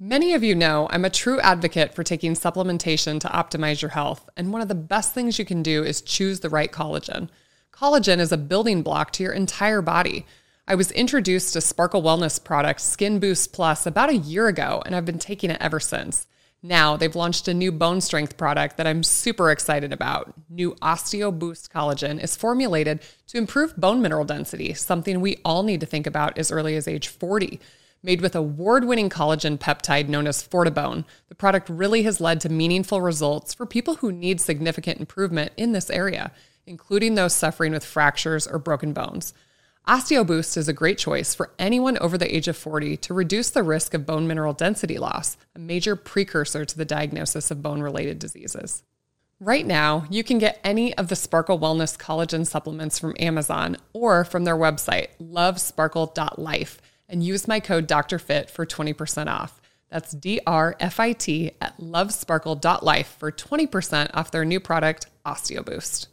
Many of you know I'm a true advocate for taking supplementation to optimize your health, and one of the best things you can do is choose the right collagen. Collagen is a building block to your entire body. I was introduced to Sparkle Wellness product Skin Boost Plus about a year ago, and I've been taking it ever since. Now they've launched a new bone strength product that I'm super excited about. New Osteo Boost Collagen is formulated to improve bone mineral density, something we all need to think about as early as age 40. Made with award winning collagen peptide known as Fortibone, the product really has led to meaningful results for people who need significant improvement in this area, including those suffering with fractures or broken bones. OsteoBoost is a great choice for anyone over the age of 40 to reduce the risk of bone mineral density loss, a major precursor to the diagnosis of bone related diseases. Right now, you can get any of the Sparkle Wellness collagen supplements from Amazon or from their website, lovesparkle.life and use my code DrFit for 20% off. That's D R F I T at lovesparkle.life for 20% off their new product, OsteoBoost.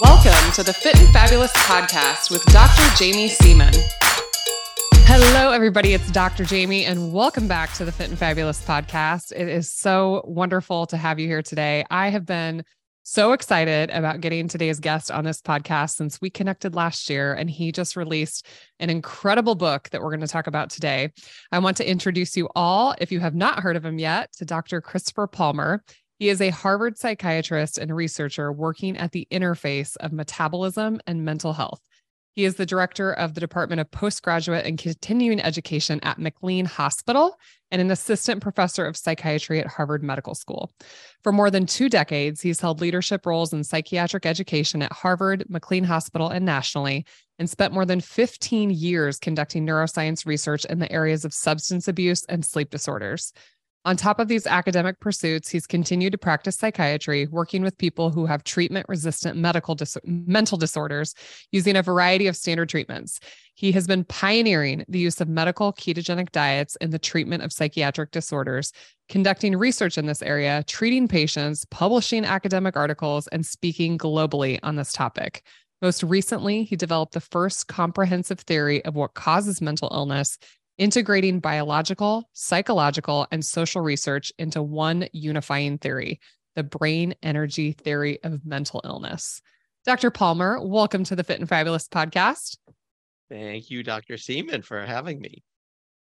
Welcome to the Fit and Fabulous podcast with Dr. Jaime Seeman. Hello, everybody. It's Dr. Jaime, and welcome back to the Fit and Fabulous podcast. It is so wonderful to have you here today. I have been so excited about getting today's guest on this podcast since we connected last year, and he just released an incredible book that we're going to talk about today. I want to introduce you all, if you have not heard of him yet, to Dr. Christopher Palmer. He is a Harvard psychiatrist and researcher working at the interface of metabolism and mental health. He is the director of the Department of Postgraduate and Continuing Education at McLean Hospital and an assistant professor of psychiatry at Harvard Medical School. For more than two decades, he's held leadership roles in psychiatric education at Harvard, McLean Hospital, and nationally, and spent more than 15 years conducting neuroscience research in the areas of substance abuse and sleep disorders. On top of these academic pursuits, he's continued to practice psychiatry, working with people who have treatment resistant medical dis- mental disorders using a variety of standard treatments. He has been pioneering the use of medical ketogenic diets in the treatment of psychiatric disorders, conducting research in this area, treating patients, publishing academic articles, and speaking globally on this topic. Most recently, he developed the first comprehensive theory of what causes mental illness integrating biological, psychological, and social research into one unifying theory, the brain energy theory of mental illness. Dr. Palmer, welcome to the Fit and Fabulous podcast. Thank you, Dr. Seeman, for having me.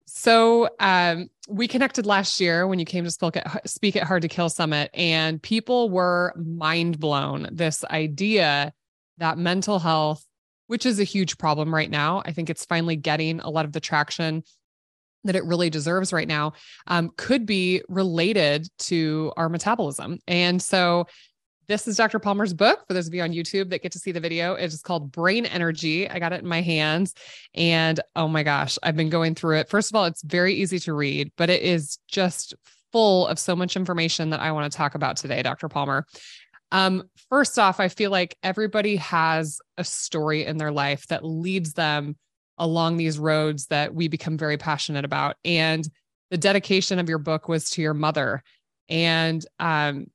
So, um, we connected last year when you came to speak at, speak at Hard to Kill Summit, and people were mind blown. This idea that mental health, which is a huge problem right now, I think it's finally getting a lot of the traction that it really deserves right now um, could be related to our metabolism. And so this is Dr. Palmer's book for those of you on YouTube that get to see the video. It is called Brain Energy. I got it in my hands and oh my gosh, I've been going through it. First of all, it's very easy to read, but it is just full of so much information that I want to talk about today, Dr. Palmer. Um, first off, I feel like everybody has a story in their life that leads them along these roads that we become very passionate about. And the dedication of your book was to your mother. And um,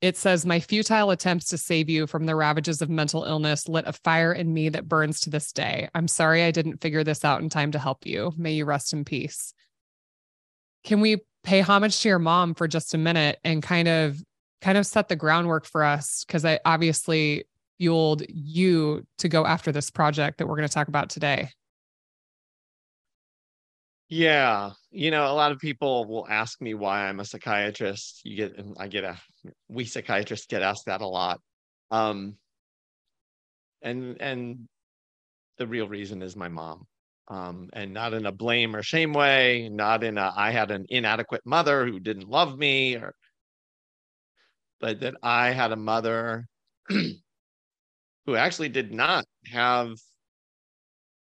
it says, My futile attempts to save you from the ravages of mental illness lit a fire in me that burns to this day. I'm sorry I didn't figure this out in time to help you. May you rest in peace. Can we pay homage to your mom for just a minute and kind of kind of set the groundwork for us because I obviously fueled you to go after this project that we're going to talk about today. Yeah, you know, a lot of people will ask me why I'm a psychiatrist. You get, I get a, we psychiatrists get asked that a lot. Um, and and the real reason is my mom, um, and not in a blame or shame way, not in a I had an inadequate mother who didn't love me, or, but that I had a mother who actually did not have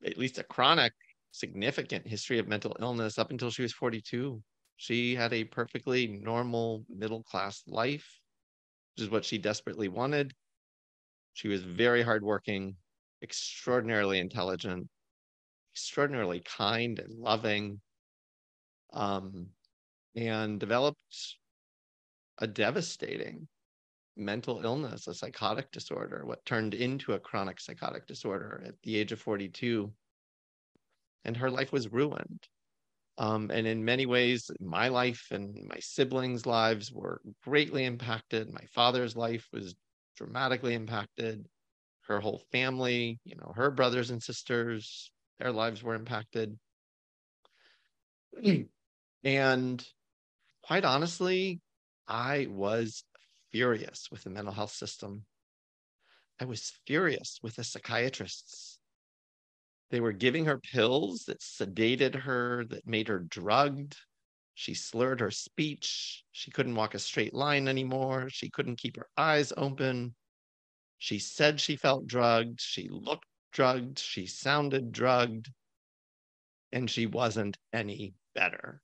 at least a chronic significant history of mental illness up until she was 42. She had a perfectly normal middle class life, which is what she desperately wanted. She was very hardworking, extraordinarily intelligent, extraordinarily kind and loving. Um, and developed a devastating mental illness, a psychotic disorder, what turned into a chronic psychotic disorder at the age of 42. And her life was ruined. Um, and in many ways, my life and my siblings' lives were greatly impacted. My father's life was dramatically impacted. Her whole family, you know, her brothers and sisters, their lives were impacted. And quite honestly, I was furious with the mental health system. I was furious with the psychiatrists. They were giving her pills that sedated her, that made her drugged. She slurred her speech. She couldn't walk a straight line anymore. She couldn't keep her eyes open. She said she felt drugged. She looked drugged. She sounded drugged. And she wasn't any better.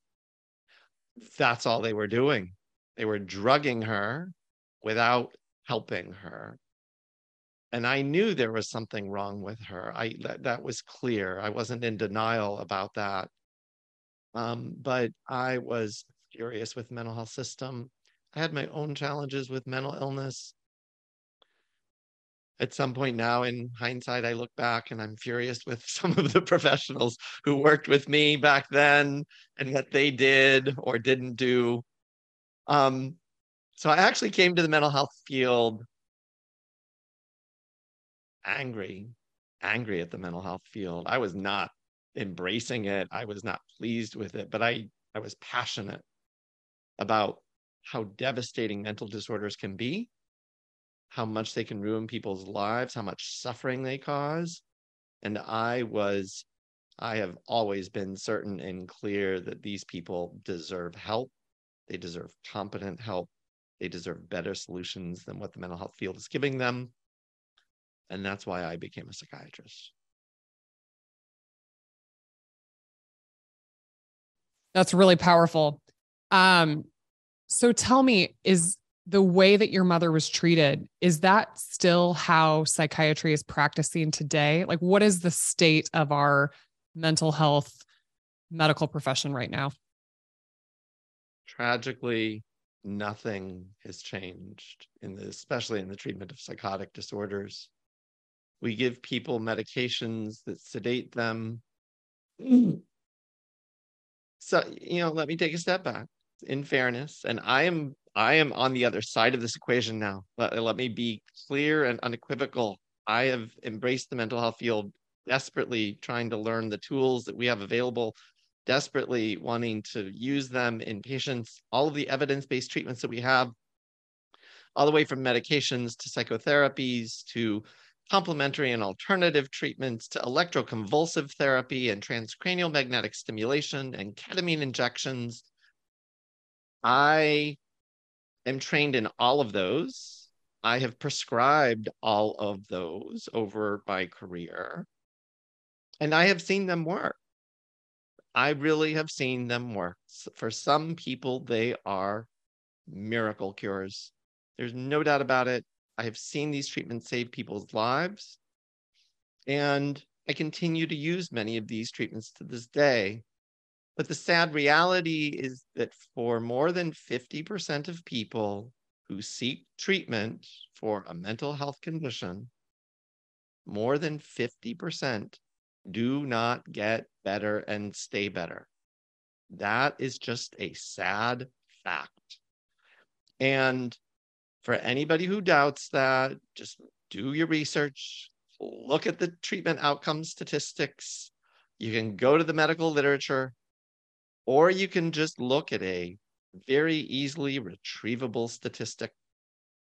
That's all they were doing. They were drugging her without helping her. And I knew there was something wrong with her. I that, that was clear. I wasn't in denial about that. Um, but I was furious with mental health system. I had my own challenges with mental illness. At some point now, in hindsight, I look back and I'm furious with some of the professionals who worked with me back then and what they did or didn't do. Um, so I actually came to the mental health field angry, angry at the mental health field. I was not embracing it. I was not pleased with it, but I, I was passionate about how devastating mental disorders can be, how much they can ruin people's lives, how much suffering they cause. And I was, I have always been certain and clear that these people deserve help. They deserve competent help. They deserve better solutions than what the mental health field is giving them. And that's why I became a psychiatrist. That's really powerful. Um, so tell me, is the way that your mother was treated, is that still how psychiatry is practicing today? Like, what is the state of our mental health medical profession right now? Tragically, nothing has changed in the, especially in the treatment of psychotic disorders. We give people medications that sedate them. So, you know, let me take a step back in fairness. And I am I am on the other side of this equation now. Let, let me be clear and unequivocal. I have embraced the mental health field desperately trying to learn the tools that we have available desperately wanting to use them in patients, all of the evidence based treatments that we have, all the way from medications to psychotherapies to complementary and alternative treatments to electroconvulsive therapy and transcranial magnetic stimulation and ketamine injections. I am trained in all of those. I have prescribed all of those over my career, and I have seen them work. I really have seen them work. For some people, they are miracle cures. There's no doubt about it. I have seen these treatments save people's lives. And I continue to use many of these treatments to this day. But the sad reality is that for more than 50% of people who seek treatment for a mental health condition, more than 50% do not get better and stay better. That is just a sad fact. And for anybody who doubts that, just do your research, look at the treatment outcome statistics. You can go to the medical literature, or you can just look at a very easily retrievable statistic.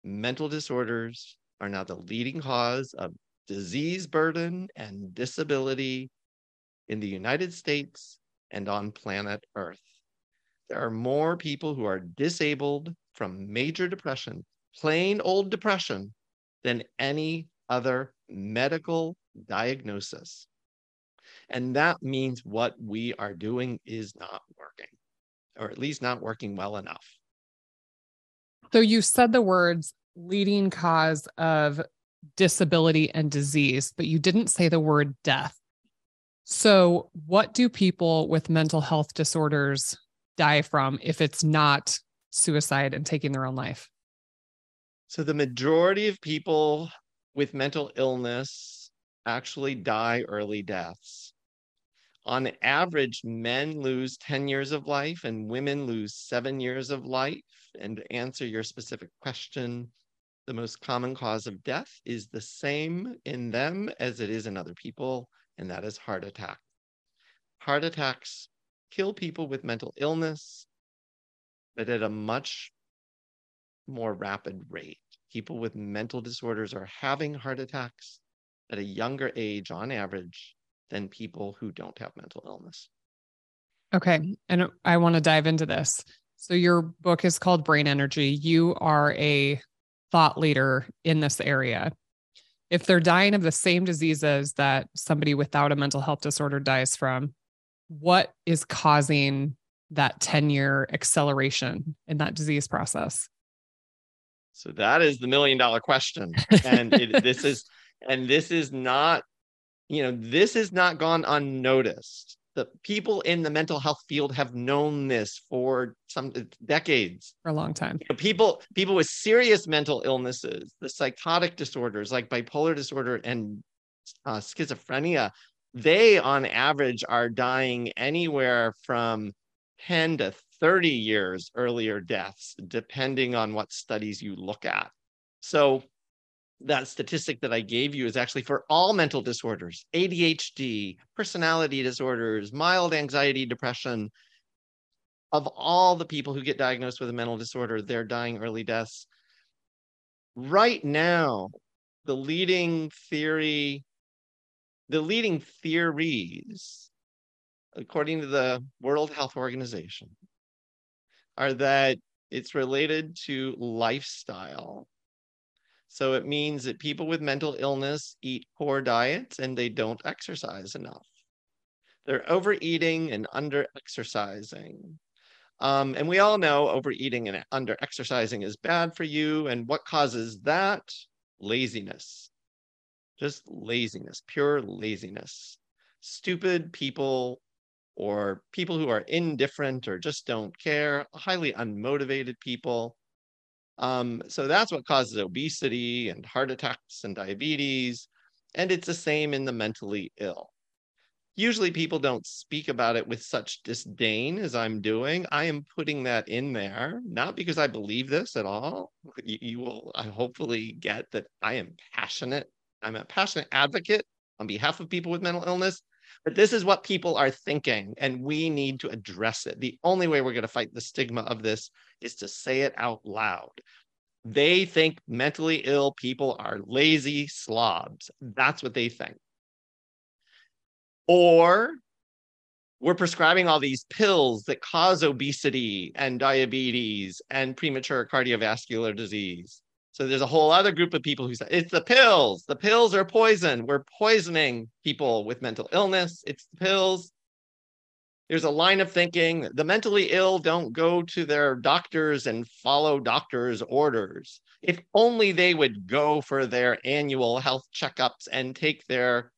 Mental disorders are now the leading cause of disease burden and disability in the United States and on planet Earth. There are more people who are disabled from major depression, plain old depression, than any other medical diagnosis. And that means what we are doing is not working, or at least not working well enough. So you said the words leading cause of disability and disease, but you didn't say the word death. So, what do people with mental health disorders die from if it's not suicide and taking their own life? So the majority of people with mental illness actually die early deaths. On average, men lose 10 years of life and women lose seven years of life. And to answer your specific question, the most common cause of death is the same in them as it is in other people, and that is heart attack. Heart attacks kill people with mental illness, but at a much more rapid rate. People with mental disorders are having heart attacks at a younger age on average than people who don't have mental illness. Okay. And I want to dive into this. So, your book is called Brain Energy. You are a thought leader in this area. If they're dying of the same diseases that somebody without a mental health disorder dies from, what is causing that 10 year acceleration in that disease process? So that is the million dollar question. And it, this is, and this is not, you know, this has not gone unnoticed. The people in the mental health field have known this for some decades. For a long time. You know, people, people with serious mental illnesses, the psychotic disorders like bipolar disorder and uh, schizophrenia, they on average are dying anywhere from 10 to 30 years earlier deaths, depending on what studies you look at. So, that statistic that I gave you is actually for all mental disorders ADHD, personality disorders, mild anxiety, depression. Of all the people who get diagnosed with a mental disorder, they're dying early deaths. Right now, the leading theory, the leading theories according to the World Health Organization, are that it's related to lifestyle. So it means that people with mental illness eat poor diets and they don't exercise enough. They're overeating and under exercising. Um, and we all know overeating and under exercising is bad for you. And what causes that? Laziness. Just laziness, pure laziness. Stupid people or people who are indifferent or just don't care, highly unmotivated people. Um, so that's what causes obesity and heart attacks and diabetes. And it's the same in the mentally ill. Usually people don't speak about it with such disdain as I'm doing. I am putting that in there, not because I believe this at all. You, you will hopefully get that I am passionate. I'm a passionate advocate on behalf of people with mental illness but this is what people are thinking, and we need to address it. The only way we're going to fight the stigma of this is to say it out loud. They think mentally ill people are lazy slobs. That's what they think. Or we're prescribing all these pills that cause obesity and diabetes and premature cardiovascular disease. So there's a whole other group of people who say it's the pills. The pills are poison. We're poisoning people with mental illness. It's the pills. There's a line of thinking the mentally ill don't go to their doctors and follow doctors' orders. If only they would go for their annual health checkups and take their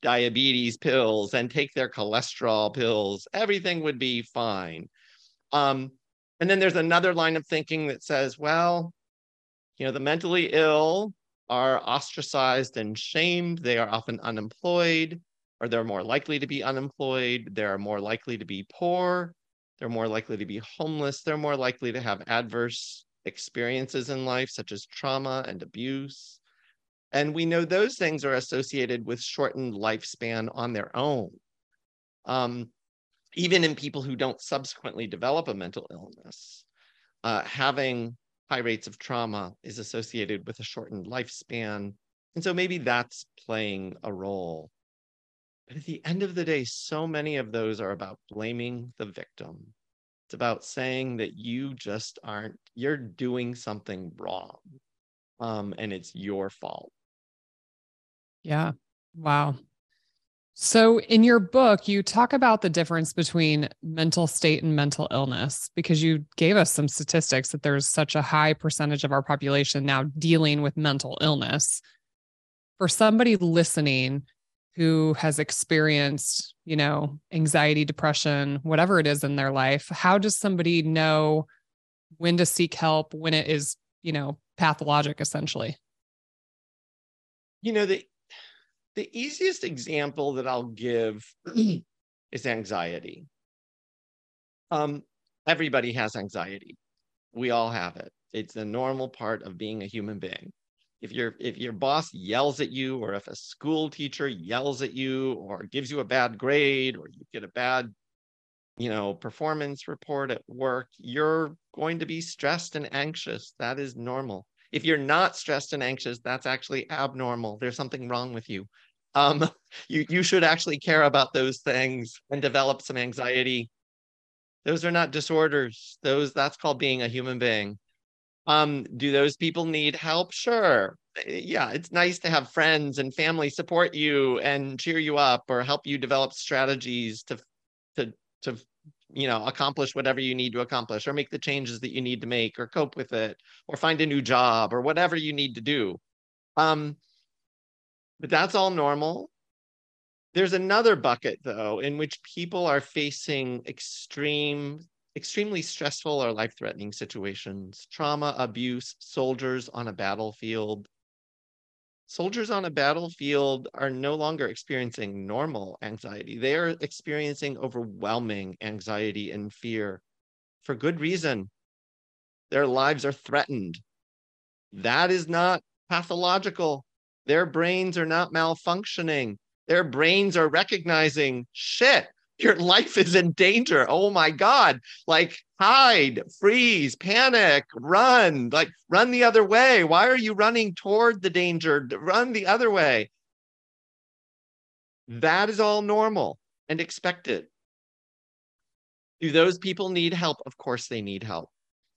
diabetes pills and take their cholesterol pills, everything would be fine. Um, and then there's another line of thinking that says, well, you know, the mentally ill are ostracized and shamed. They are often unemployed, or they're more likely to be unemployed. They're more likely to be poor. They're more likely to be homeless. They're more likely to have adverse experiences in life, such as trauma and abuse. And we know those things are associated with shortened lifespan on their own. Um, even in people who don't subsequently develop a mental illness, uh, having high rates of trauma is associated with a shortened lifespan. And so maybe that's playing a role. But at the end of the day, so many of those are about blaming the victim. It's about saying that you just aren't, you're doing something wrong um, and it's your fault. Yeah. Wow. So, in your book, you talk about the difference between mental state and mental illness because you gave us some statistics that there's such a high percentage of our population now dealing with mental illness. For somebody listening who has experienced, you know, anxiety, depression, whatever it is in their life, how does somebody know when to seek help when it is, you know, pathologic essentially? You know, the the easiest example that I'll give is anxiety. Um, everybody has anxiety. We all have it. It's a normal part of being a human being if your if your boss yells at you or if a school teacher yells at you or gives you a bad grade or you get a bad you know performance report at work you're going to be stressed and anxious that is normal if you're not stressed and anxious that's actually abnormal. There's something wrong with you. Um you you should actually care about those things and develop some anxiety. Those are not disorders. Those that's called being a human being. Um, do those people need help? Sure. Yeah, it's nice to have friends and family support you and cheer you up or help you develop strategies to to to you know accomplish whatever you need to accomplish or make the changes that you need to make or cope with it or find a new job or whatever you need to do. Um, but that's all normal. There's another bucket though in which people are facing extreme extremely stressful or life threatening situations, trauma, abuse, soldiers on a battlefield. Soldiers on a battlefield are no longer experiencing normal anxiety. They are experiencing overwhelming anxiety and fear for good reason. Their lives are threatened. That is not pathological. Their brains are not malfunctioning. Their brains are recognizing shit, your life is in danger. Oh my God. Like hide, freeze, panic, run, like run the other way. Why are you running toward the danger? Run the other way. That is all normal and expected. Do those people need help? Of course they need help.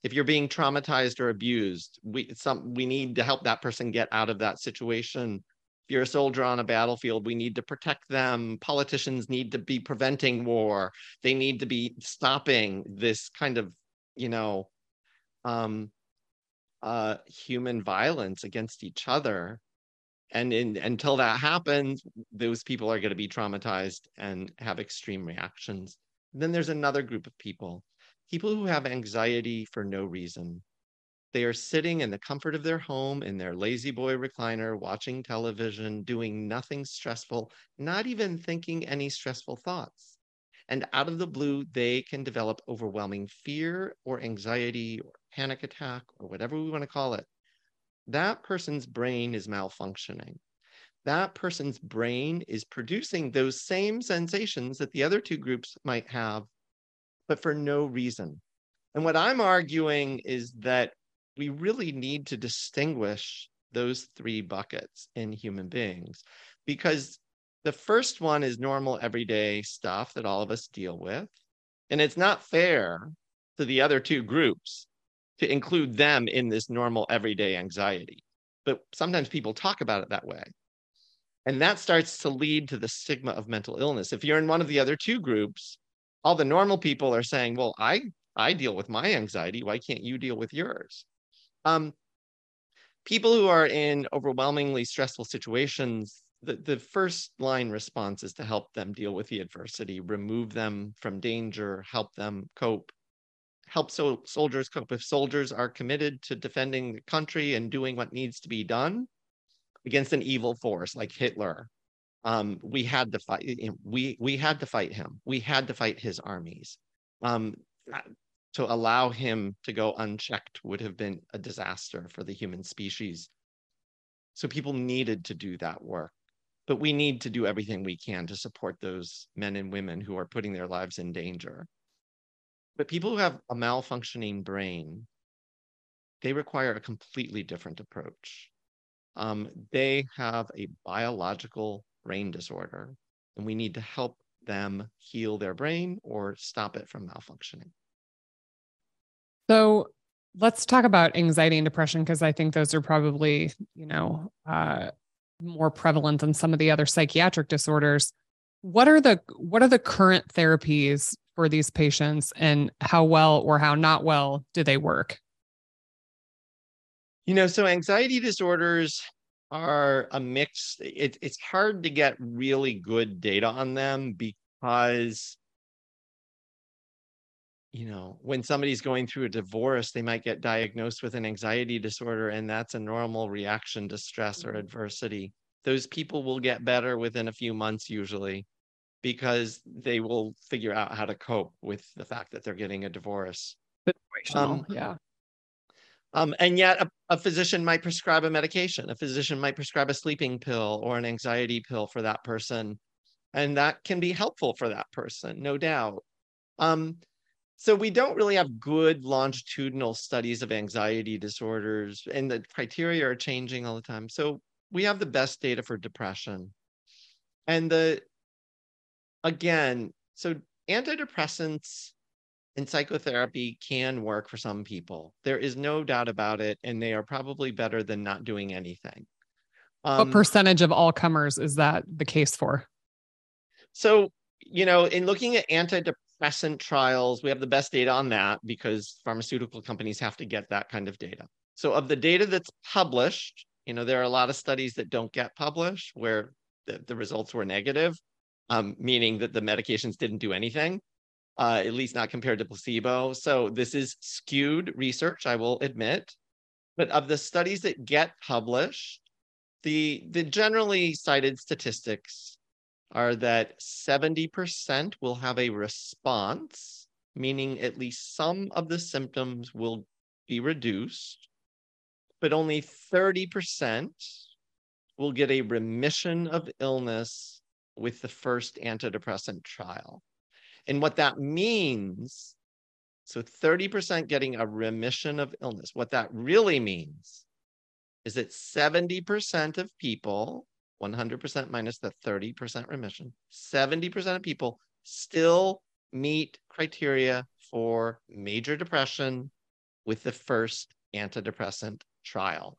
If you're being traumatized or abused, we some we need to help that person get out of that situation you're a soldier on a battlefield, we need to protect them. Politicians need to be preventing war. They need to be stopping this kind of, you know, um, uh, human violence against each other. And in, until that happens, those people are going to be traumatized and have extreme reactions. Then there's another group of people, people who have anxiety for no reason. They are sitting in the comfort of their home in their La-Z-Boy recliner, watching television, doing nothing stressful, not even thinking any stressful thoughts. And out of the blue, they can develop overwhelming fear or anxiety or panic attack or whatever we want to call it. That person's brain is malfunctioning. That person's brain is producing those same sensations that the other two groups might have, but for no reason. And what I'm arguing is that we really need to distinguish those three buckets in human beings because the first one is normal everyday stuff that all of us deal with. And it's not fair to the other two groups to include them in this normal everyday anxiety. But sometimes people talk about it that way. And that starts to lead to the stigma of mental illness. If you're in one of the other two groups, all the normal people are saying, well, I, I deal with my anxiety. Why can't you deal with yours? Um, people who are in overwhelmingly stressful situations, the, the first line response is to help them deal with the adversity, remove them from danger, help them cope, help so soldiers cope. If soldiers are committed to defending the country and doing what needs to be done against an evil force like Hitler, um, we had to fight. We we had to fight him. We had to fight his armies. Um, to allow him to go unchecked would have been a disaster for the human species. So people needed to do that work. But we need to do everything we can to support those men and women who are putting their lives in danger. But people who have a malfunctioning brain, they require a completely different approach. Um, they have a biological brain disorder, and we need to help them heal their brain or stop it from malfunctioning. So let's talk about anxiety and depression because I think those are probably, you know, uh, more prevalent than some of the other psychiatric disorders. What are the what are the current therapies for these patients and how well or how not well do they work? You know, so anxiety disorders are a mix. It, it's hard to get really good data on them because you know, when somebody's going through a divorce, they might get diagnosed with an anxiety disorder, and that's a normal reaction to stress or mm-hmm. adversity. Those people will get better within a few months, usually, because they will figure out how to cope with the fact that they're getting a divorce. Um, yeah. Um, and yet, a, a physician might prescribe a medication. A physician might prescribe a sleeping pill or an anxiety pill for that person. And that can be helpful for that person, no doubt. Um, so we don't really have good longitudinal studies of anxiety disorders, and the criteria are changing all the time. So we have the best data for depression. And the again, so antidepressants and psychotherapy can work for some people. There is no doubt about it, and they are probably better than not doing anything. Um, what percentage of all comers is that the case for? So, you know, in looking at antidepressants, antidepressant trials, we have the best data on that because pharmaceutical companies have to get that kind of data. So of the data that's published, you know, there are a lot of studies that don't get published where the, the results were negative, um, meaning that the medications didn't do anything, uh, at least not compared to placebo. So this is skewed research, I will admit. But of the studies that get published, the, the generally cited statistics are that 70% will have a response, meaning at least some of the symptoms will be reduced, but only 30% will get a remission of illness with the first antidepressant trial. And what that means, so 30% getting a remission of illness, what that really means is that 70% of people 100% minus the 30% remission, 70% of people still meet criteria for major depression with the first antidepressant trial.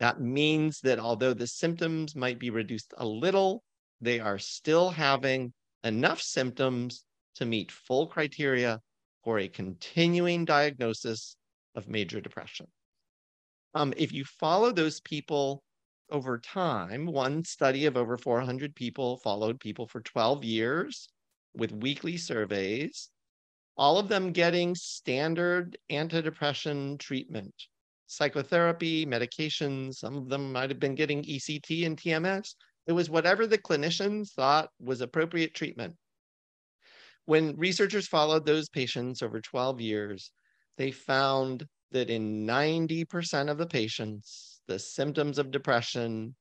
That means that although the symptoms might be reduced a little, they are still having enough symptoms to meet full criteria for a continuing diagnosis of major depression. Um, if you follow those people over time, one study of over 400 people followed people for 12 years with weekly surveys, all of them getting standard antidepressant treatment, psychotherapy, medications. Some of them might have been getting ECT and TMS. It was whatever the clinicians thought was appropriate treatment. When researchers followed those patients over 12 years, they found that in 90% of the patients, the symptoms of depression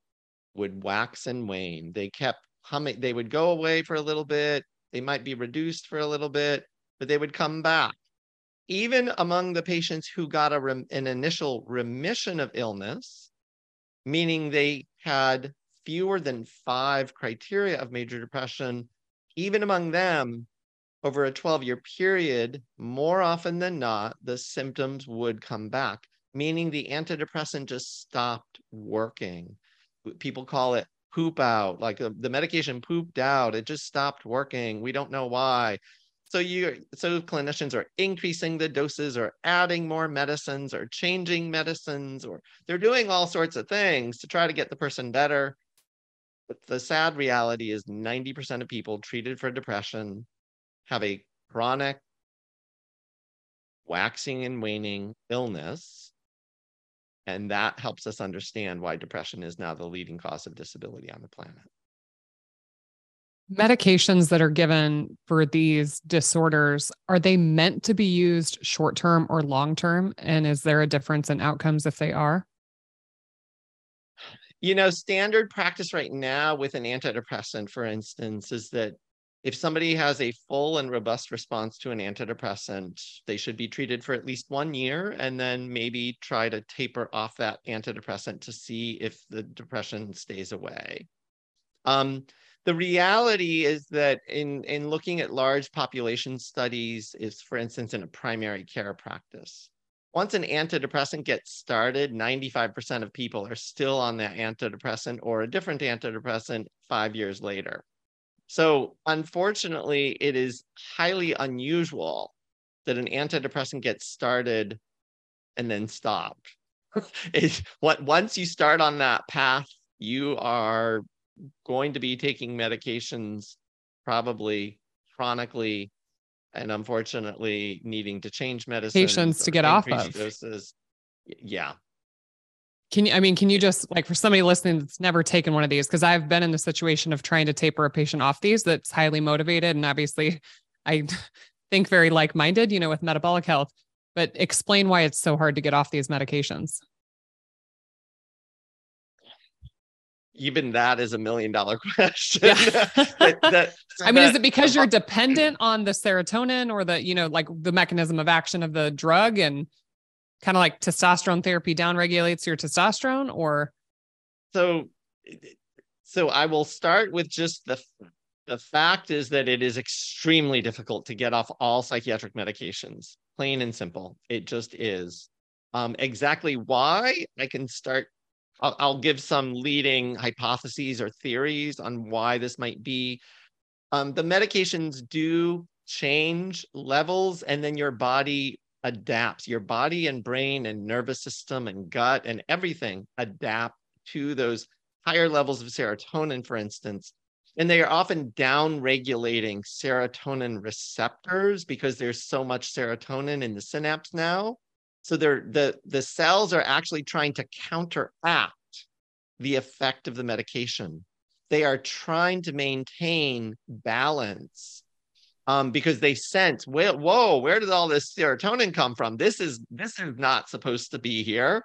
would wax and wane. They kept humming, they would go away for a little bit, they might be reduced for a little bit, but they would come back. Even among the patients who got rem- an initial remission of illness, meaning they had fewer than five criteria of major depression, even among them, over a 12 year period, more often than not, the symptoms would come back meaning the antidepressant just stopped working. People call it poop out, like the, the medication pooped out. It just stopped working. We don't know why. So you so clinicians are increasing the doses or adding more medicines or changing medicines or they're doing all sorts of things to try to get the person better. But the sad reality is 90% of people treated for depression have a chronic waxing and waning illness and that helps us understand why depression is now the leading cause of disability on the planet. Medications that are given for these disorders, are they meant to be used short term or long term? And is there a difference in outcomes if they are? You know, standard practice right now with an antidepressant, for instance, is that if somebody has a full and robust response to an antidepressant, they should be treated for at least one year and then maybe try to taper off that antidepressant to see if the depression stays away. Um, the reality is that in, in looking at large population studies, is for instance, in a primary care practice, once an antidepressant gets started, 95% of people are still on that antidepressant or a different antidepressant five years later. So, unfortunately, it is highly unusual that an antidepressant gets started and then stopped. it, what once you start on that path, you are going to be taking medications probably chronically and unfortunately needing to change medicine Patients to get off of. doses. Yeah. Can you, I mean, can you just like for somebody listening that's never taken one of these? Because I've been in the situation of trying to taper a patient off these that's highly motivated. And obviously, I think very like minded, you know, with metabolic health. But explain why it's so hard to get off these medications. even that is a million dollar question. Yeah. that, that, I mean, that, is it because you're dependent on the serotonin or the, you know, like the mechanism of action of the drug and kind of like testosterone therapy down regulates your testosterone or? So, so I will start with just the, the fact is that it is extremely difficult to get off all psychiatric medications, plain and simple. It just is. Um, exactly why I can start I'll, I'll give some leading hypotheses or theories on why this might be. Um, the medications do change levels, and then your body adapts. Your body and brain and nervous system and gut and everything adapt to those higher levels of serotonin, for instance. And they are often down regulating serotonin receptors because there's so much serotonin in the synapse now so they're the the cells are actually trying to counteract the effect of the medication. They are trying to maintain balance um, because they sense, whoa, whoa, where did all this serotonin come from? This is this is not supposed to be here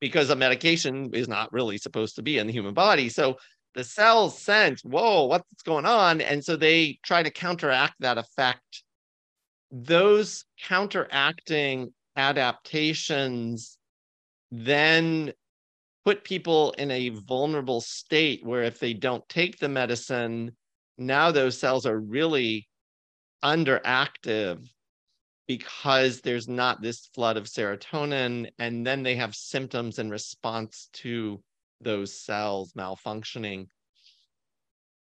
because a medication is not really supposed to be in the human body. So the cells sense, whoa, what's going on? And so they try to counteract that effect. Those counteracting adaptations then put people in a vulnerable state where if they don't take the medicine, now those cells are really underactive because there's not this flood of serotonin and then they have symptoms in response to those cells malfunctioning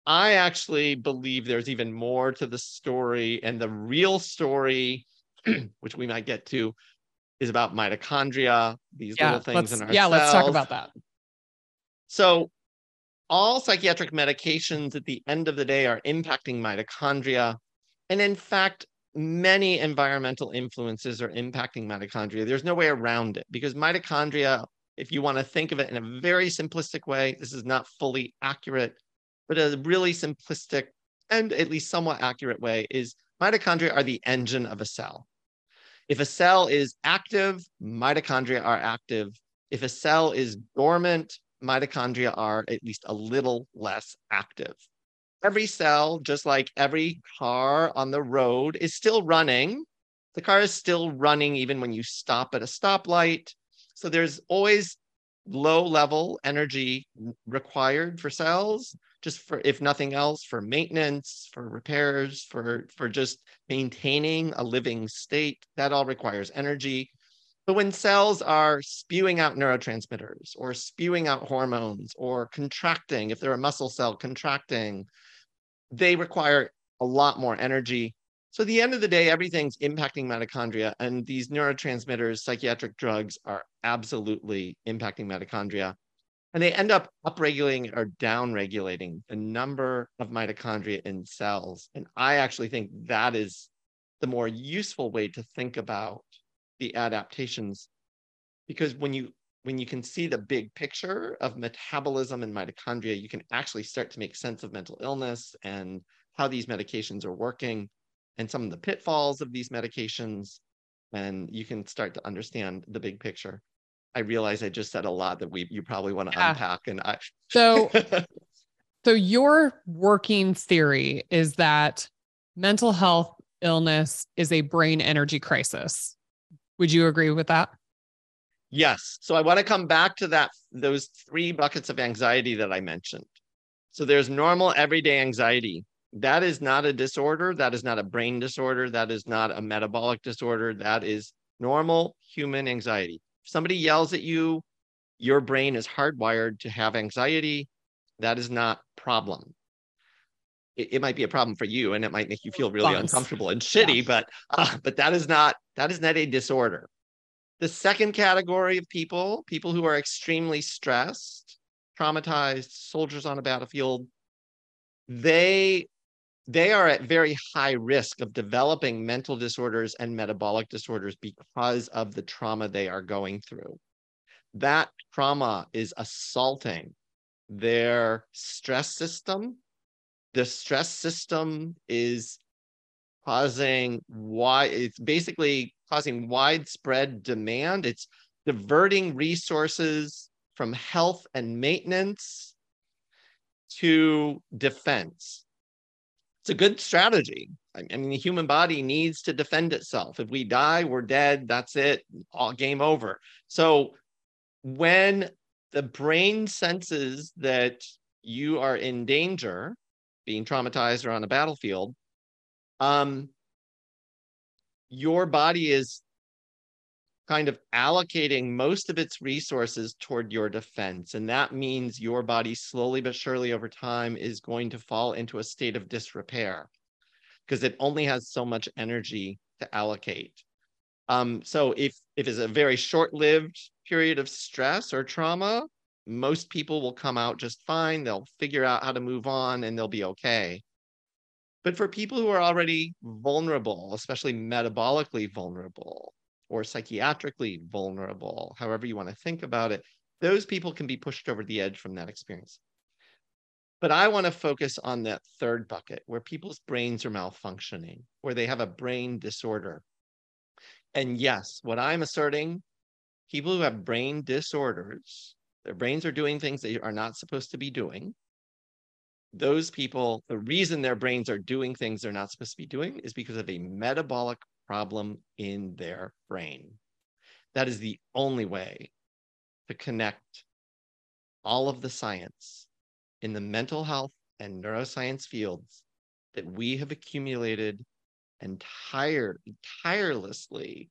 i actually believe there's even more to the story and the real story which we might get to is about mitochondria, these yeah, little things in our Yeah, cells. let's talk about that. So all psychiatric medications at the end of the day are impacting mitochondria. And in fact, many environmental influences are impacting mitochondria. There's no way around it because mitochondria, if you want to think of it in a very simplistic way, this is not fully accurate, but a really simplistic and at least somewhat accurate way is mitochondria are the engine of a cell. If a cell is active, mitochondria are active. If a cell is dormant, mitochondria are at least a little less active. Every cell, just like every car on the road, is still running. The car is still running even when you stop at a stoplight. So there's always low level energy required for cells just for if nothing else for maintenance for repairs for for just maintaining a living state that all requires energy but when cells are spewing out neurotransmitters or spewing out hormones or contracting if they're a muscle cell contracting they require a lot more energy so at the end of the day, everything's impacting mitochondria, and these neurotransmitters, psychiatric drugs, are absolutely impacting mitochondria. And they end up upregulating or downregulating the number of mitochondria in cells. And I actually think that is the more useful way to think about the adaptations, because when you when you can see the big picture of metabolism and mitochondria, you can actually start to make sense of mental illness and how these medications are working and some of the pitfalls of these medications and you can start to understand the big picture. I realize i just said a lot that we you probably want to yeah. unpack and i so so your working theory is that mental health illness is a brain energy crisis. Would you agree with that yes so i want to come back to that those three buckets of anxiety that i mentioned so there's normal everyday anxiety that is not a disorder. That is not a brain disorder. That is not a metabolic disorder. That is normal human anxiety. If somebody yells at you, your brain is hardwired to have anxiety. That is not problem. It, it might be a problem for you, and it might make you feel really uncomfortable and shitty. Yeah. But uh, but that is not that is not a disorder. The second category of people, people who are extremely stressed, traumatized, soldiers on a battlefield, they they are at very high risk of developing mental disorders and metabolic disorders because of the trauma they are going through. That trauma is assaulting their stress system. The stress system is causing why it's basically causing widespread demand. It's diverting resources from health and maintenance to defense. It's a good strategy. I mean, the human body needs to defend itself. If we die, we're dead. That's it. All game over. So when the brain senses that you are in danger, being traumatized or on a battlefield, um, your body is kind of allocating most of its resources toward your defense. And that means your body slowly but surely over time is going to fall into a state of disrepair because it only has so much energy to allocate. Um, so if, if it's a very short-lived period of stress or trauma, most people will come out just fine. They'll figure out how to move on and they'll be okay. But for people who are already vulnerable, especially metabolically vulnerable or psychiatrically vulnerable, however you want to think about it, those people can be pushed over the edge from that experience. But I want to focus on that third bucket where people's brains are malfunctioning, where they have a brain disorder. And yes, what I'm asserting, people who have brain disorders, their brains are doing things they are not supposed to be doing those people, the reason their brains are doing things they're not supposed to be doing is because of a metabolic problem in their brain. That is the only way to connect all of the science in the mental health and neuroscience fields that we have accumulated and tire, tirelessly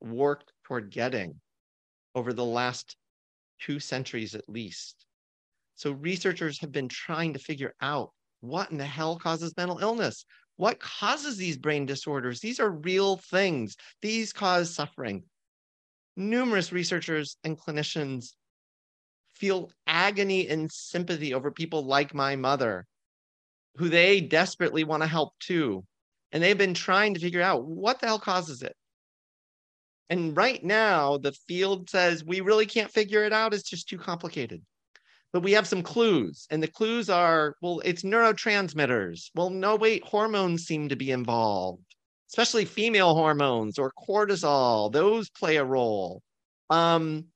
worked toward getting over the last two centuries at least so researchers have been trying to figure out what in the hell causes mental illness? What causes these brain disorders? These are real things. These cause suffering. Numerous researchers and clinicians feel agony and sympathy over people like my mother, who they desperately want to help too. And they've been trying to figure out what the hell causes it. And right now, the field says we really can't figure it out. It's just too complicated but we have some clues and the clues are well it's neurotransmitters. Well no wait hormones seem to be involved especially female hormones or cortisol. Those play a role. Um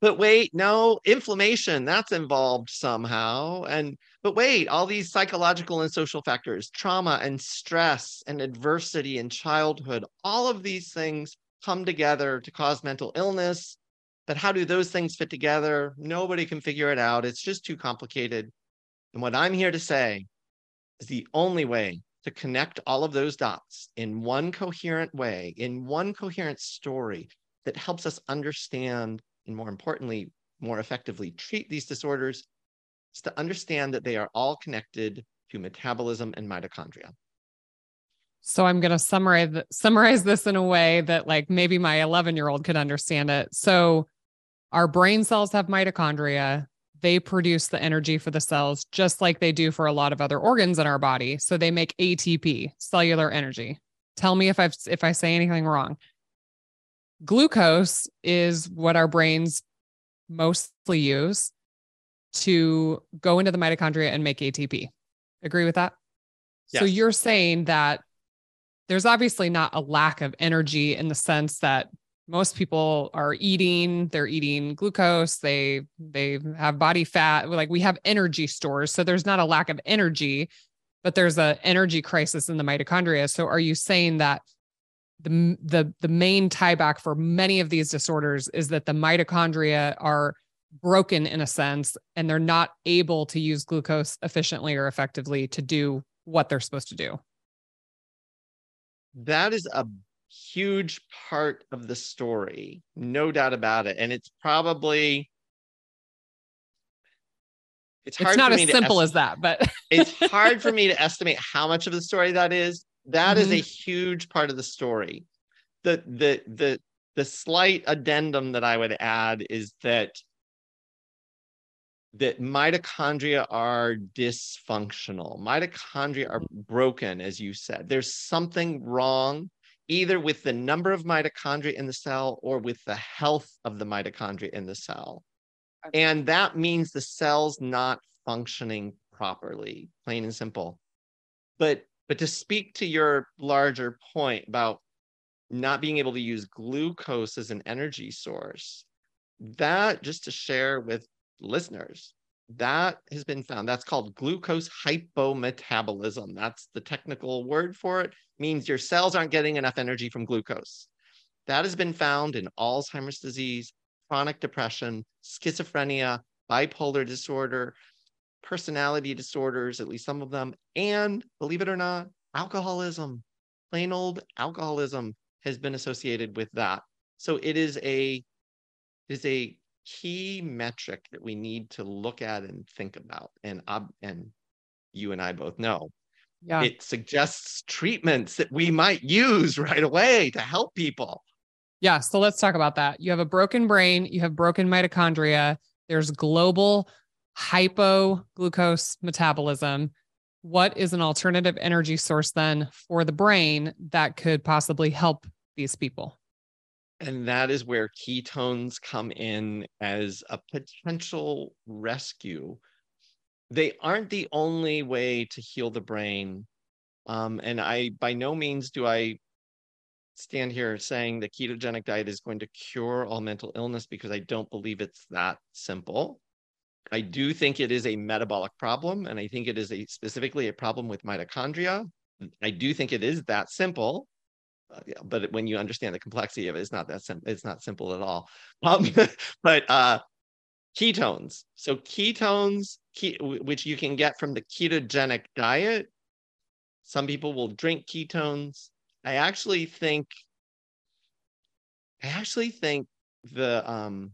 but wait no inflammation that's involved somehow. And but wait all these psychological and social factors trauma and stress and adversity in childhood all of these things come together to cause mental illness but how do those things fit together? Nobody can figure it out. It's just too complicated. And what I'm here to say is the only way to connect all of those dots in one coherent way, in one coherent story that helps us understand and more importantly, more effectively treat these disorders is to understand that they are all connected to metabolism and mitochondria. So I'm going to summarize summarize this in a way that like maybe my 11 year old could understand it. So our brain cells have mitochondria. They produce the energy for the cells just like they do for a lot of other organs in our body. So they make ATP, cellular energy. Tell me if I if I say anything wrong. Glucose is what our brains mostly use to go into the mitochondria and make ATP. Agree with that? Yes. So you're saying that there's obviously not a lack of energy in the sense that most people are eating they're eating glucose they they have body fat like we have energy stores so there's not a lack of energy but there's a energy crisis in the mitochondria. So are you saying that the the the main tieback for many of these disorders is that the mitochondria are broken in a sense and they're not able to use glucose efficiently or effectively to do what they're supposed to do? That is a huge part of the story, no doubt about it. And it's probably it's hard. It's not as simple as that, but it's hard for me to estimate how much of the story that is. That mm-hmm. is a huge part of the story. The the the the slight addendum that I would add is that that mitochondria are dysfunctional. Mitochondria are broken, as you said. There's something wrong either with the number of mitochondria in the cell or with the health of the mitochondria in the cell. And that means the cell's not functioning properly, plain and simple. But but to speak to your larger point about not being able to use glucose as an energy source, that just to share with listeners, that has been found. That's called glucose hypometabolism. That's the technical word for it. Means your cells aren't getting enough energy from glucose. That has been found in Alzheimer's disease, chronic depression, schizophrenia, bipolar disorder, personality disorders, at least some of them, and believe it or not, alcoholism. Plain old alcoholism has been associated with that. So it is a it is a key metric that we need to look at and think about. And and you and I both know. Yeah. It suggests treatments that we might use right away to help people. Yeah. So let's talk about that. You have a broken brain, you have broken mitochondria, there's global hypoglucose metabolism. What is an alternative energy source then for the brain that could possibly help these people? And that is where ketones come in as a potential rescue. They aren't the only way to heal the brain. Um, and I, by no means do I stand here saying the ketogenic diet is going to cure all mental illness because I don't believe it's that simple. I do think it is a metabolic problem, and I think it is a specifically a problem with mitochondria. I do think it is that simple, yeah, but when you understand the complexity of it, it's not that simple. It's not simple at all. Um, but uh, ketones. So ketones, ke- which you can get from the ketogenic diet. Some people will drink ketones. I actually think. I actually think the um,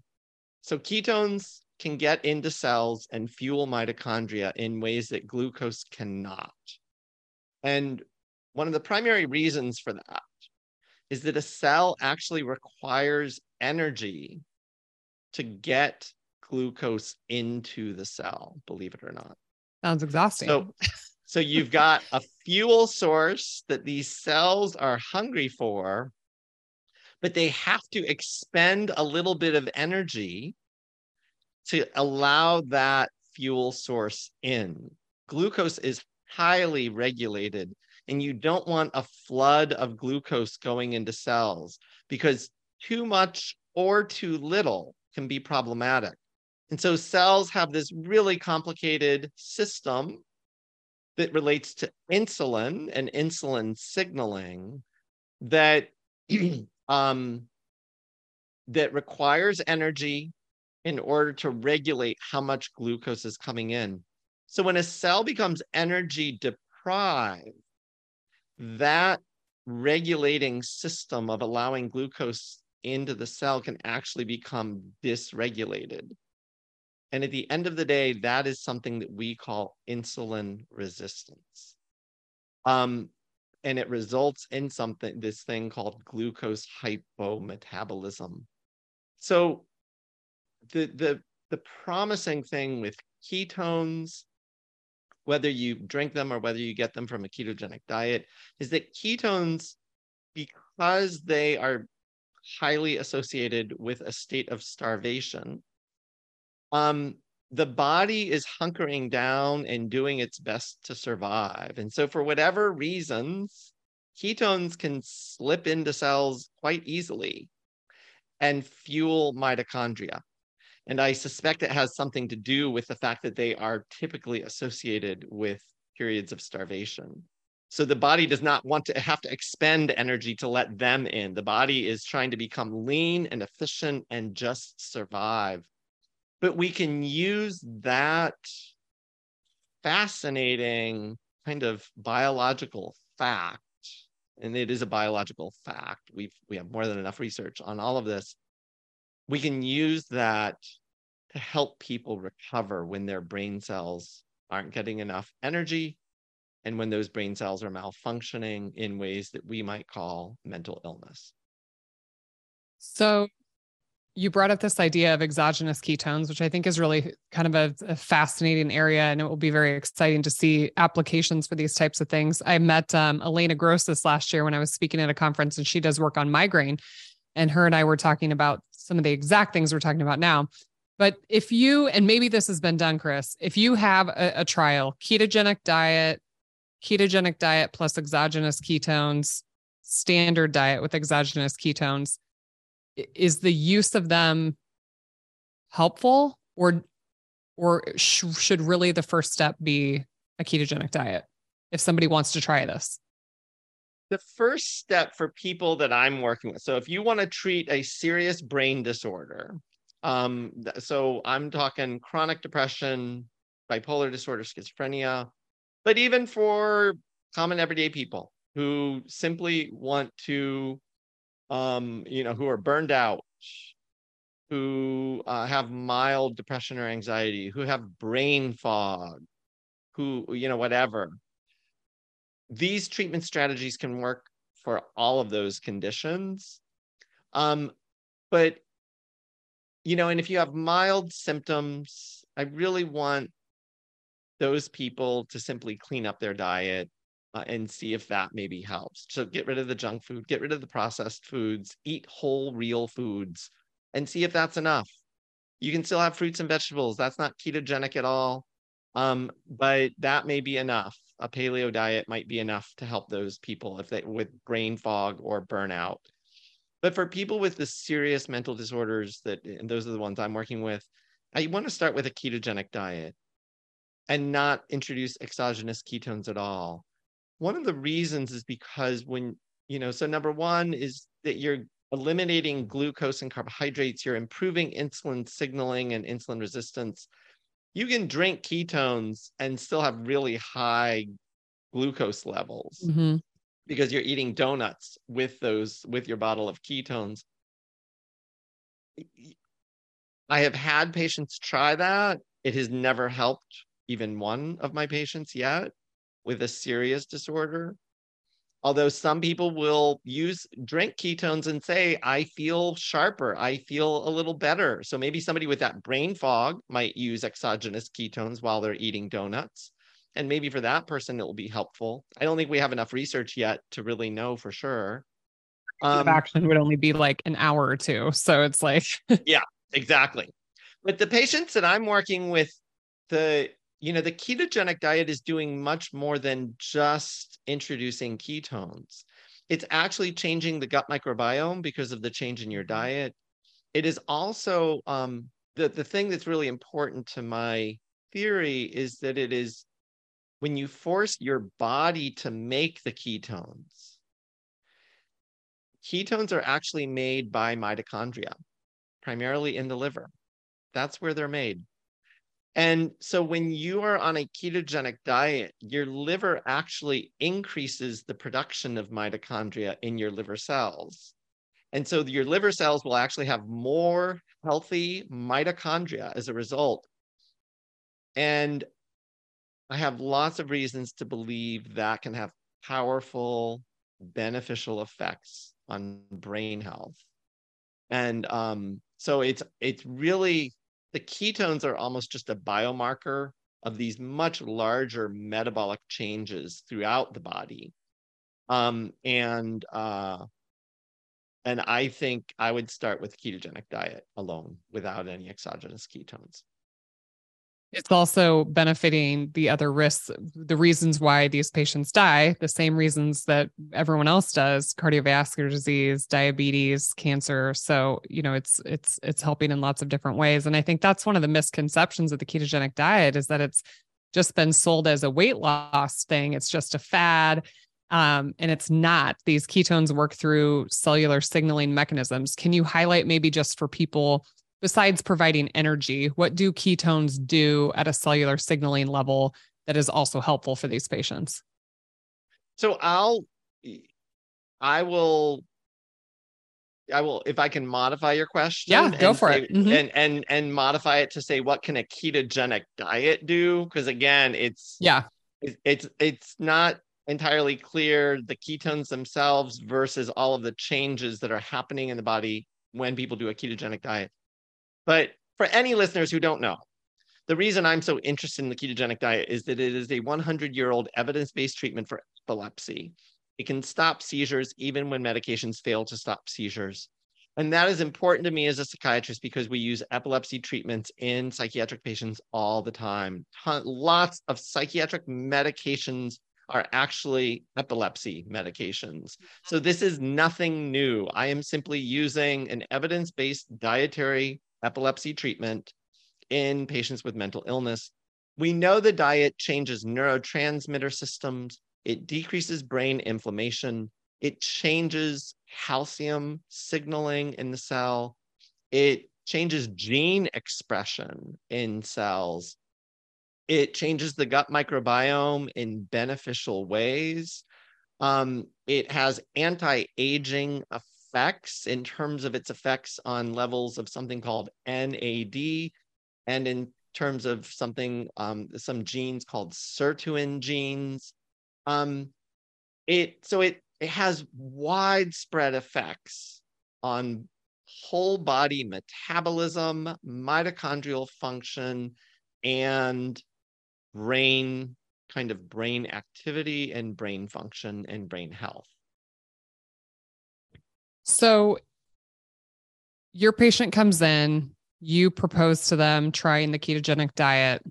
so ketones can get into cells and fuel mitochondria in ways that glucose cannot. And one of the primary reasons for that is that a cell actually requires energy to get glucose into the cell, believe it or not. Sounds exhausting. So, so you've got a fuel source that these cells are hungry for, but they have to expend a little bit of energy to allow that fuel source in. Glucose is highly regulated and you don't want a flood of glucose going into cells because too much or too little can be problematic. And so cells have this really complicated system that relates to insulin and insulin signaling that um, that requires energy in order to regulate how much glucose is coming in. So when a cell becomes energy deprived, that regulating system of allowing glucose into the cell can actually become dysregulated. And at the end of the day, that is something that we call insulin resistance. Um, and it results in something, this thing called glucose hypometabolism. So the, the, the promising thing with ketones whether you drink them or whether you get them from a ketogenic diet, is that ketones, because they are highly associated with a state of starvation, um, the body is hunkering down and doing its best to survive. And so, for whatever reasons, ketones can slip into cells quite easily and fuel mitochondria. And I suspect it has something to do with the fact that they are typically associated with periods of starvation. So the body does not want to have to expend energy to let them in. The body is trying to become lean and efficient and just survive. But we can use that fascinating kind of biological fact, and it is a biological fact. We've we have more than enough research on all of this we can use that to help people recover when their brain cells aren't getting enough energy and when those brain cells are malfunctioning in ways that we might call mental illness. So you brought up this idea of exogenous ketones, which I think is really kind of a, a, fascinating area, and it will be very exciting to see applications for these types of things. I met um, Elena Grosses last year when I was speaking at a conference, and she does work on migraine. And her and I were talking about some of the exact things we're talking about now. But if you, and maybe this has been done, Chris, if you have a, a trial, ketogenic diet, ketogenic diet plus exogenous ketones, standard diet with exogenous ketones, is the use of them helpful or or sh- should really the first step be a ketogenic diet if somebody wants to try this the first step for people that i'm working with so if you want to treat a serious brain disorder um, so i'm talking chronic depression bipolar disorder schizophrenia but even for common everyday people who simply want to um, you know, who are burned out, who uh, have mild depression or anxiety, who have brain fog, who, you know, whatever. These treatment strategies can work for all of those conditions. Um, but, you know, and if you have mild symptoms, I really want those people to simply clean up their diet, uh, and see if that maybe helps. So get rid of the junk food, get rid of the processed foods, eat whole, real foods, and see if that's enough. You can still have fruits and vegetables. That's not ketogenic at all, um, but that may be enough. A paleo diet might be enough to help those people if they with brain fog or burnout. But for people with the serious mental disorders that, and those are the ones I'm working with, I want to start with a ketogenic diet and not introduce exogenous ketones at all one of the reasons is because when you know so number one is that you're eliminating glucose and carbohydrates you're improving insulin signaling and insulin resistance you can drink ketones and still have really high glucose levels mm-hmm. because you're eating donuts with those with your bottle of ketones i have had patients try that it has never helped even one of my patients yet with a serious disorder. Although some people will use drink ketones and say, I feel sharper, I feel a little better. So maybe somebody with that brain fog might use exogenous ketones while they're eating donuts. And maybe for that person, it will be helpful. I don't think we have enough research yet to really know for sure. Um, action would only be like an hour or two. So it's like, yeah, exactly. But the patients that I'm working with, the you know, the ketogenic diet is doing much more than just introducing ketones. It's actually changing the gut microbiome because of the change in your mm-hmm. diet. It is also um, the, the thing that's really important to my theory is that it is when you force your body to make the ketones, ketones are actually made by mitochondria, primarily in the liver. That's where they're made. And so when you are on a ketogenic diet, your liver actually increases the production of mitochondria in your liver cells. And so your liver cells will actually have more healthy mitochondria as a result. And I have lots of reasons to believe that can have powerful, beneficial effects on brain health. And um, so it's it's really the ketones are almost just a biomarker of these much larger metabolic changes throughout the body. Um, and uh, and I think I would start with ketogenic diet alone without any exogenous ketones it's also benefiting the other risks the reasons why these patients die the same reasons that everyone else does cardiovascular disease diabetes cancer. So you know it's it's it's helping in lots of different ways. And i think that's one of the misconceptions of the ketogenic diet is that it's just been sold as a weight loss thing. It's just a fad um, and it's not. These ketones work through cellular signaling mechanisms. Can you highlight maybe just for people besides providing energy, what do ketones do at a cellular signaling level that is also helpful for these patients? So I'll, I will, I will, if I can modify your question. Yeah, go for say, it. Mm-hmm. And and and modify it to say what can a ketogenic diet do? Because again, it's yeah, it, it's it's not entirely clear the ketones themselves versus all of the changes that are happening in the body when people do a ketogenic diet. But for any listeners who don't know, the reason I'm so interested in the ketogenic diet is that it is a 100 year old evidence based treatment for epilepsy. It can stop seizures even when medications fail to stop seizures. And that is important to me as a psychiatrist because we use epilepsy treatments in psychiatric patients all the time. Lots of psychiatric medications are actually epilepsy medications. So this is nothing new. I am simply using an evidence based dietary epilepsy treatment in patients with mental illness. We know the diet changes neurotransmitter systems, it decreases brain inflammation, it changes calcium signaling in the cell, it changes gene expression in cells, it changes the gut microbiome in beneficial ways. Um, it has anti aging effects in terms of its effects on levels of something called NAD and in terms of something, um, some genes called sirtuin genes. Um, it so it it has widespread effects on whole body metabolism, mitochondrial function, and brain kind of brain activity and brain function and brain health. So your patient comes in, you propose to them trying the ketogenic diet.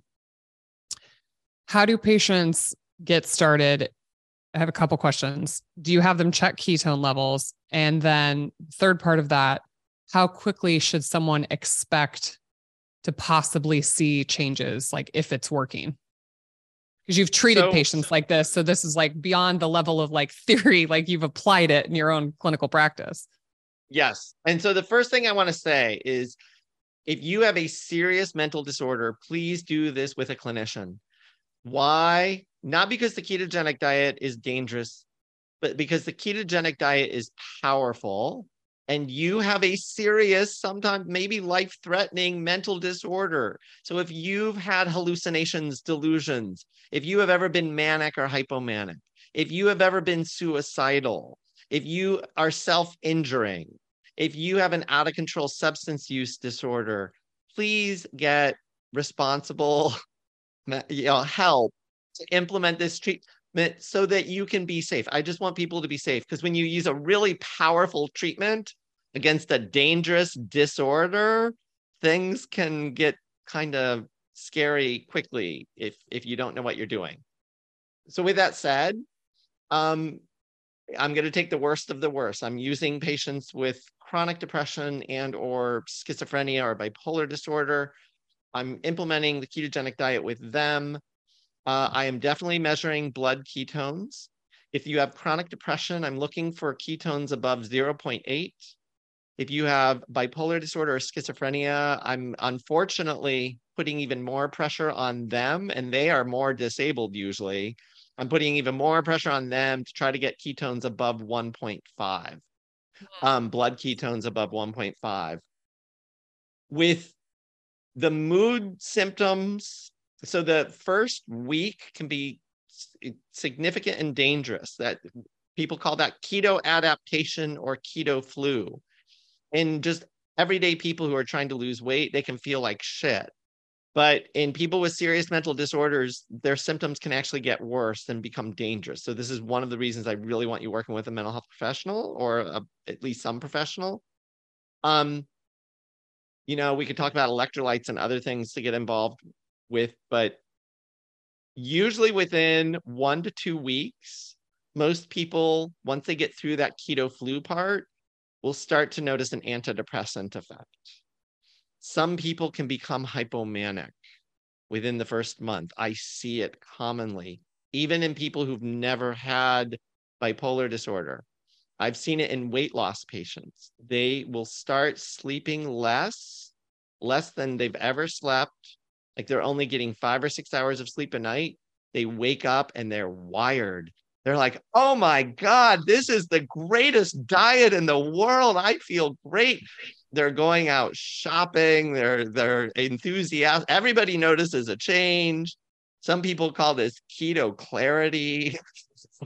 How do patients get started? I have a couple questions. Do you have them check ketone levels? And then, third part of that, how quickly should someone expect to possibly see changes, like if it's working? Because you've treated so, patients like this. So this is like beyond the level of like theory, like you've applied it in your own clinical practice. Yes. And so the first thing I want to say is if you have a serious mental disorder, please do this with a clinician. Why? Not because the ketogenic diet is dangerous, but because the ketogenic diet is powerful and you have a serious, sometimes maybe life threatening mental disorder. So if you've had hallucinations, delusions, if you have ever been manic or hypomanic, if you have ever been suicidal, if you are self injuring, if you have an out of control substance use disorder, please get responsible you know, help to implement this treatment so that you can be safe. I just want people to be safe because when you use a really powerful treatment against a dangerous disorder, things can get kind of scary quickly if if you don't know what you're doing. So with that said, um, I'm going to take the worst of the worst. I'm using patients with chronic depression and or schizophrenia or bipolar disorder. I'm implementing the ketogenic diet with them. Uh, I am definitely measuring blood ketones. If you have chronic depression, I'm looking for ketones above 0.8. If you have bipolar disorder or schizophrenia, I'm unfortunately putting even more pressure on them, and they are more disabled usually. I'm putting even more pressure on them to try to get ketones above 1.5, um, blood ketones above 1.5. With the mood symptoms so the first week can be significant and dangerous that people call that keto adaptation or keto flu and just everyday people who are trying to lose weight they can feel like shit. But in people with serious mental disorders their symptoms can actually get worse and become dangerous. So this is one of the reasons i really want you working with a mental health professional or a, at least some professional. Um you know we could talk about electrolytes and other things to get involved with, but usually within one to two weeks, most people, once they get through that keto flu part, will start to notice an antidepressant effect. Some people can become hypomanic within the first month. I see it commonly, even in people who've never had bipolar disorder. I've seen it in weight loss patients. They will start sleeping less, less than they've ever slept, like they're only getting five or six hours of sleep a night. They wake up and they're wired. They're like, oh my God, this is the greatest diet in the world. I feel great. They're going out shopping. They're they're enthusiastic. Everybody notices a change. Some people call this keto clarity.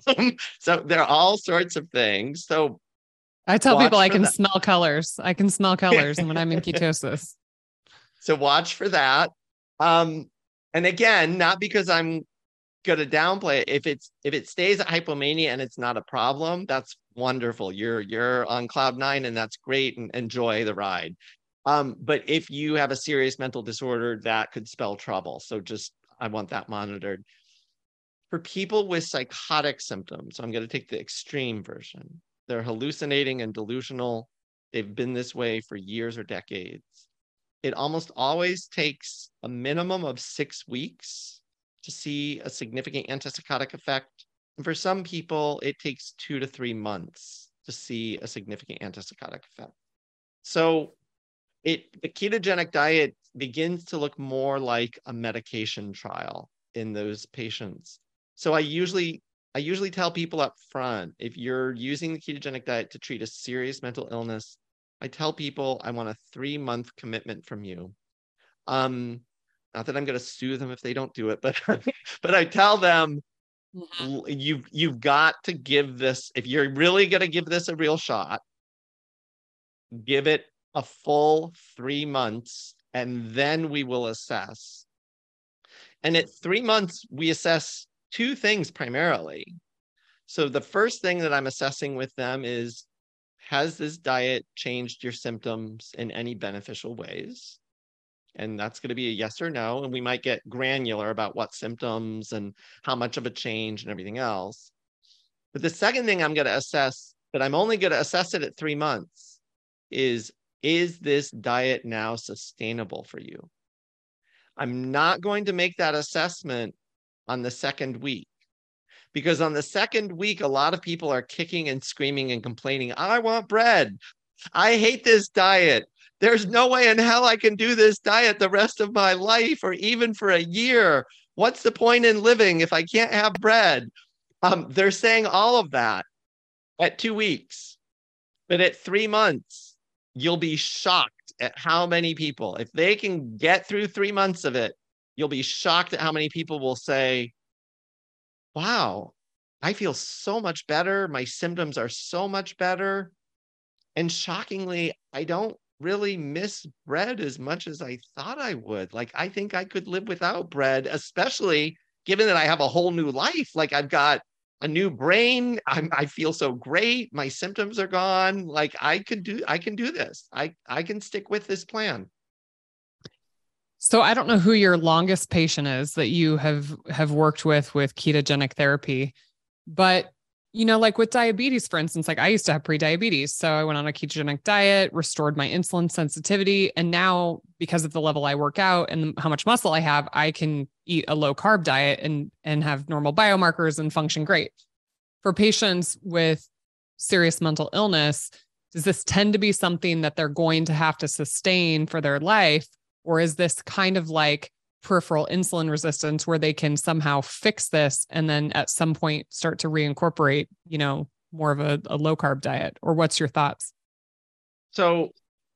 so there are all sorts of things. So I tell people I can that. smell colors. I can smell colors when I'm in ketosis. So watch for that. Um, and again, not because I'm going to downplay it. If it's if it stays at hypomania and it's not a problem, that's wonderful. You're you're on cloud nine, and that's great, and enjoy the ride. Um, but if you have a serious mental disorder, that could spell trouble. So just I want that monitored. For people with psychotic symptoms, so I'm going to take the extreme version. They're hallucinating and delusional. They've been this way for years or decades. It almost always takes a minimum of six weeks to see a significant antipsychotic effect. And for some people, it takes two to three months to see a significant antipsychotic effect. So it the ketogenic diet begins to look more like a medication trial in those patients. So I usually I usually tell people up front if you're using the ketogenic diet to treat a serious mental illness, I tell people I want a three month commitment from you. Um, not that I'm going to sue them if they don't do it, but but I tell them mm-hmm. l- you've you've got to give this if you're really going to give this a real shot. Give it a full three months, and then we will assess. And at three months, we assess two things primarily. So the first thing that I'm assessing with them is has this diet changed your symptoms in any beneficial ways? And that's going to be a yes or no. And we might get granular about what symptoms and how much of a change and everything else. But the second thing I'm going to assess, but I'm only going to assess it at three months, is is this diet now sustainable for you? I'm not going to make that assessment on the second week because on the second week, a lot of people are kicking and screaming and complaining. I want bread. I hate this diet. There's no way in hell I can do this diet the rest of my life or even for a year. What's the point in living if I can't have bread? Um, they're saying all of that at two weeks, but at three months, you'll be shocked at how many people, if they can get through three months of it, you'll be shocked at how many people will say, Wow, I feel so much better. My symptoms are so much better. And shockingly, I don't really miss bread as much as I thought I would. Like, I think I could live without bread, especially given that I have a whole new life. Like, I've got a new brain. I'm, I feel so great. My symptoms are gone. Like, I could do, I can do this. I, I can stick with this plan. So I don't know who your longest patient is that you have have worked with with ketogenic therapy, but you know, like with diabetes, for instance, like I used to have pre-diabetes. So I went on a ketogenic diet, restored my insulin sensitivity. And now because of the level I work out and how much muscle I have, I can eat a low carb diet and and have normal biomarkers and function great. For patients with serious mental illness, does this tend to be something that they're going to have to sustain for their life? Or is this kind of like peripheral insulin resistance where they can somehow fix this and then at some point start to reincorporate, you know, more of a, a low carb diet? Or what's your thoughts? So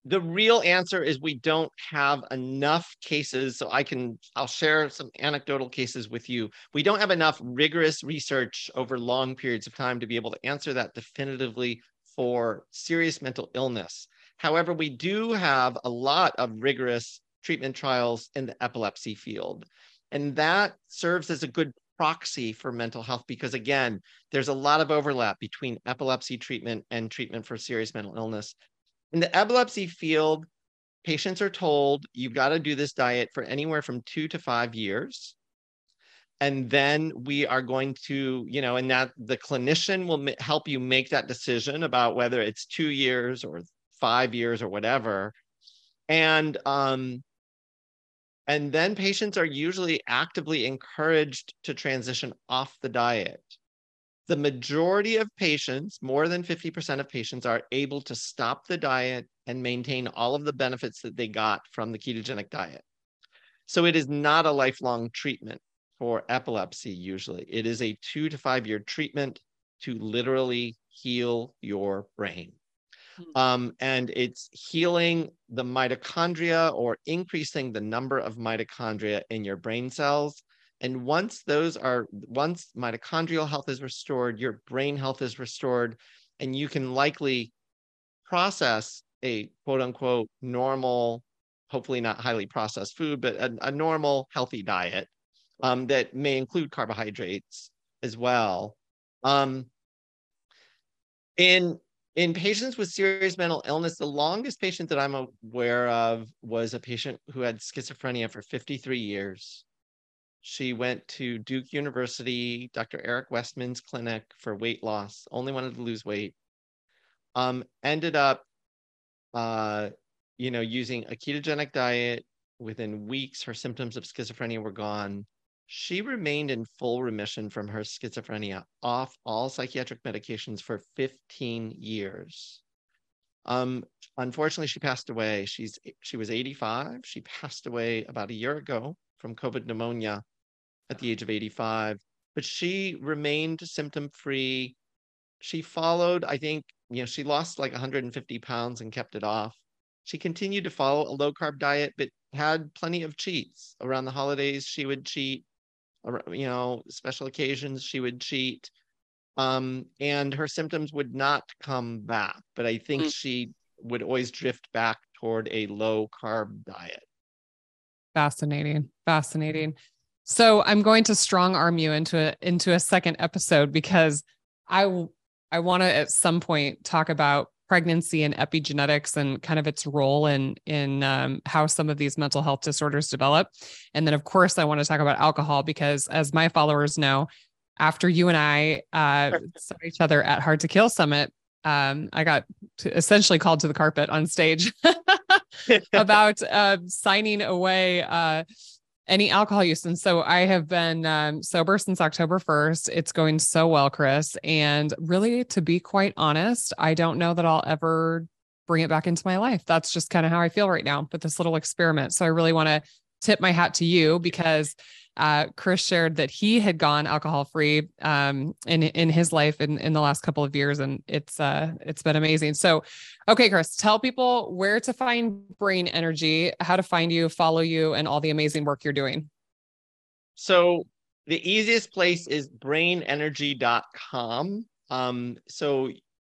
the real answer is we don't have enough cases. So I can, I'll share some anecdotal cases with you. We don't have enough rigorous research over long periods of time to be able to answer that definitively for serious mental illness. However, we do have a lot of rigorous treatment trials in the epilepsy field. And that serves as a good proxy for mental health because, again, there's a lot of overlap between epilepsy treatment and treatment for serious mental illness. In the epilepsy field, patients are told you've got to do this diet for anywhere from two to five years. And then we are going to, you know, and that the clinician will m- help you make that decision about whether it's two years or five years or whatever. And um, and then patients are usually actively encouraged to transition off the diet. The majority of patients, more than 50% of patients, are able to stop the diet and maintain all of the benefits that they got from the ketogenic diet. So it is not a lifelong treatment for epilepsy, usually. It is a two to five year treatment to literally heal your brain. Um, and it's healing the mitochondria or increasing the number of mitochondria in your brain cells. And once those are, once mitochondrial health is restored, your brain health is restored, and you can likely process a quote unquote normal, hopefully not highly processed food, but a, a normal healthy diet um, that may include carbohydrates as well. Um, in in patients with serious mental illness, the longest patient that I'm aware of was a patient who had schizophrenia for 53 years. She went to Duke University, Dr. Eric Westman's clinic for weight loss, only wanted to lose weight. Um, ended up, uh, you know, using a ketogenic diet. Within weeks, her symptoms of schizophrenia were gone. She remained in full remission from her schizophrenia, off all psychiatric medications for 15 years. Um, unfortunately, she passed away. She's she was 85. She passed away about a year ago from COVID pneumonia at the age of 85. But she remained symptom free. She followed, I think, you know, she lost like 150 pounds and kept it off. She continued to follow a low carb diet, but had plenty of cheats. Around the holidays, she would cheat you know, special occasions she would cheat. Um, and her symptoms would not come back, but I think mm. she would always drift back toward a low carb diet. Fascinating. Fascinating. So I'm going to strong arm you into a into a second episode because I I want to at some point talk about pregnancy and epigenetics and kind of its role in in um, how some of these mental health disorders develop. And then, of course, I want to talk about alcohol because, as my followers know, after you and I uh, saw each other at Hard to Kill Summit, um, I got essentially called to the carpet on stage about uh, signing away uh, any alcohol use. And so I have been um, sober since October 1st. It's going so well, Chris. And really, to be quite honest, I don't know that I'll ever bring it back into my life. That's just kind of how I feel right now with this little experiment. So I really want to tip my hat to you because uh, Chris shared that he had gone alcohol free um, in in his life in, in the last couple of years, and it's uh, it's been amazing. So, okay, Chris, tell people where to find Brain Energy, how to find you, follow you, and all the amazing work you're doing. So the easiest place is brainenergy.com. Um, so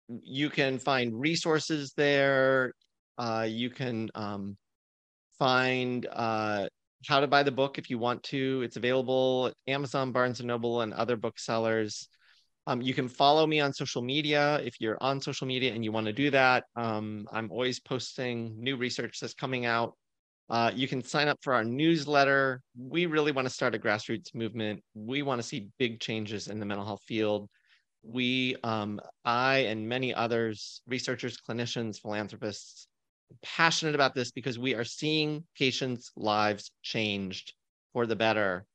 you can find resources there. Uh, you can um, find uh, how to buy the book if you want to. It's available at Amazon, Barnes and Noble, and other booksellers. Um, you can follow me on social media if you're on social media and you want to do that. Um, I'm always posting new research that's coming out. Uh, you can sign up for our newsletter. We really want to start a grassroots movement. We want to see big changes in the mental health field. We, um, I, and many others, researchers, clinicians, philanthropists, passionate about this because we are seeing patients' lives changed for the better.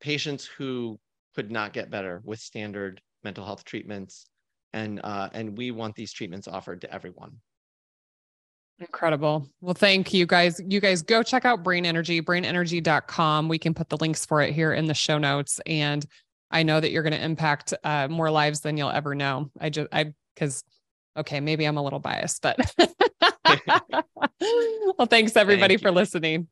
Patients who could not get better with standard mental health treatments, and uh, and we want these treatments offered to everyone. Incredible. Well, thank you guys. You guys go check out Brain Energy, brainenergy.com. We can put the links for it here in the show notes. And I know that you're going to impact uh, more lives than you'll ever know. I just, I, because, okay, maybe I'm a little biased, but well, thanks everybody Thank for listening.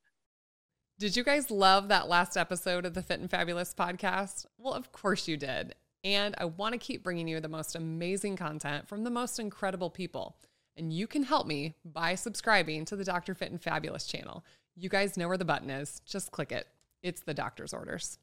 Did you guys love that last episode of the Fit and Fabulous podcast? Well, of course you did. And I want to keep bringing you the most amazing content from the most incredible people. And you can help me by subscribing to the Dr. Fit and Fabulous channel. You guys know where the button is. Just click it. It's the doctor's orders.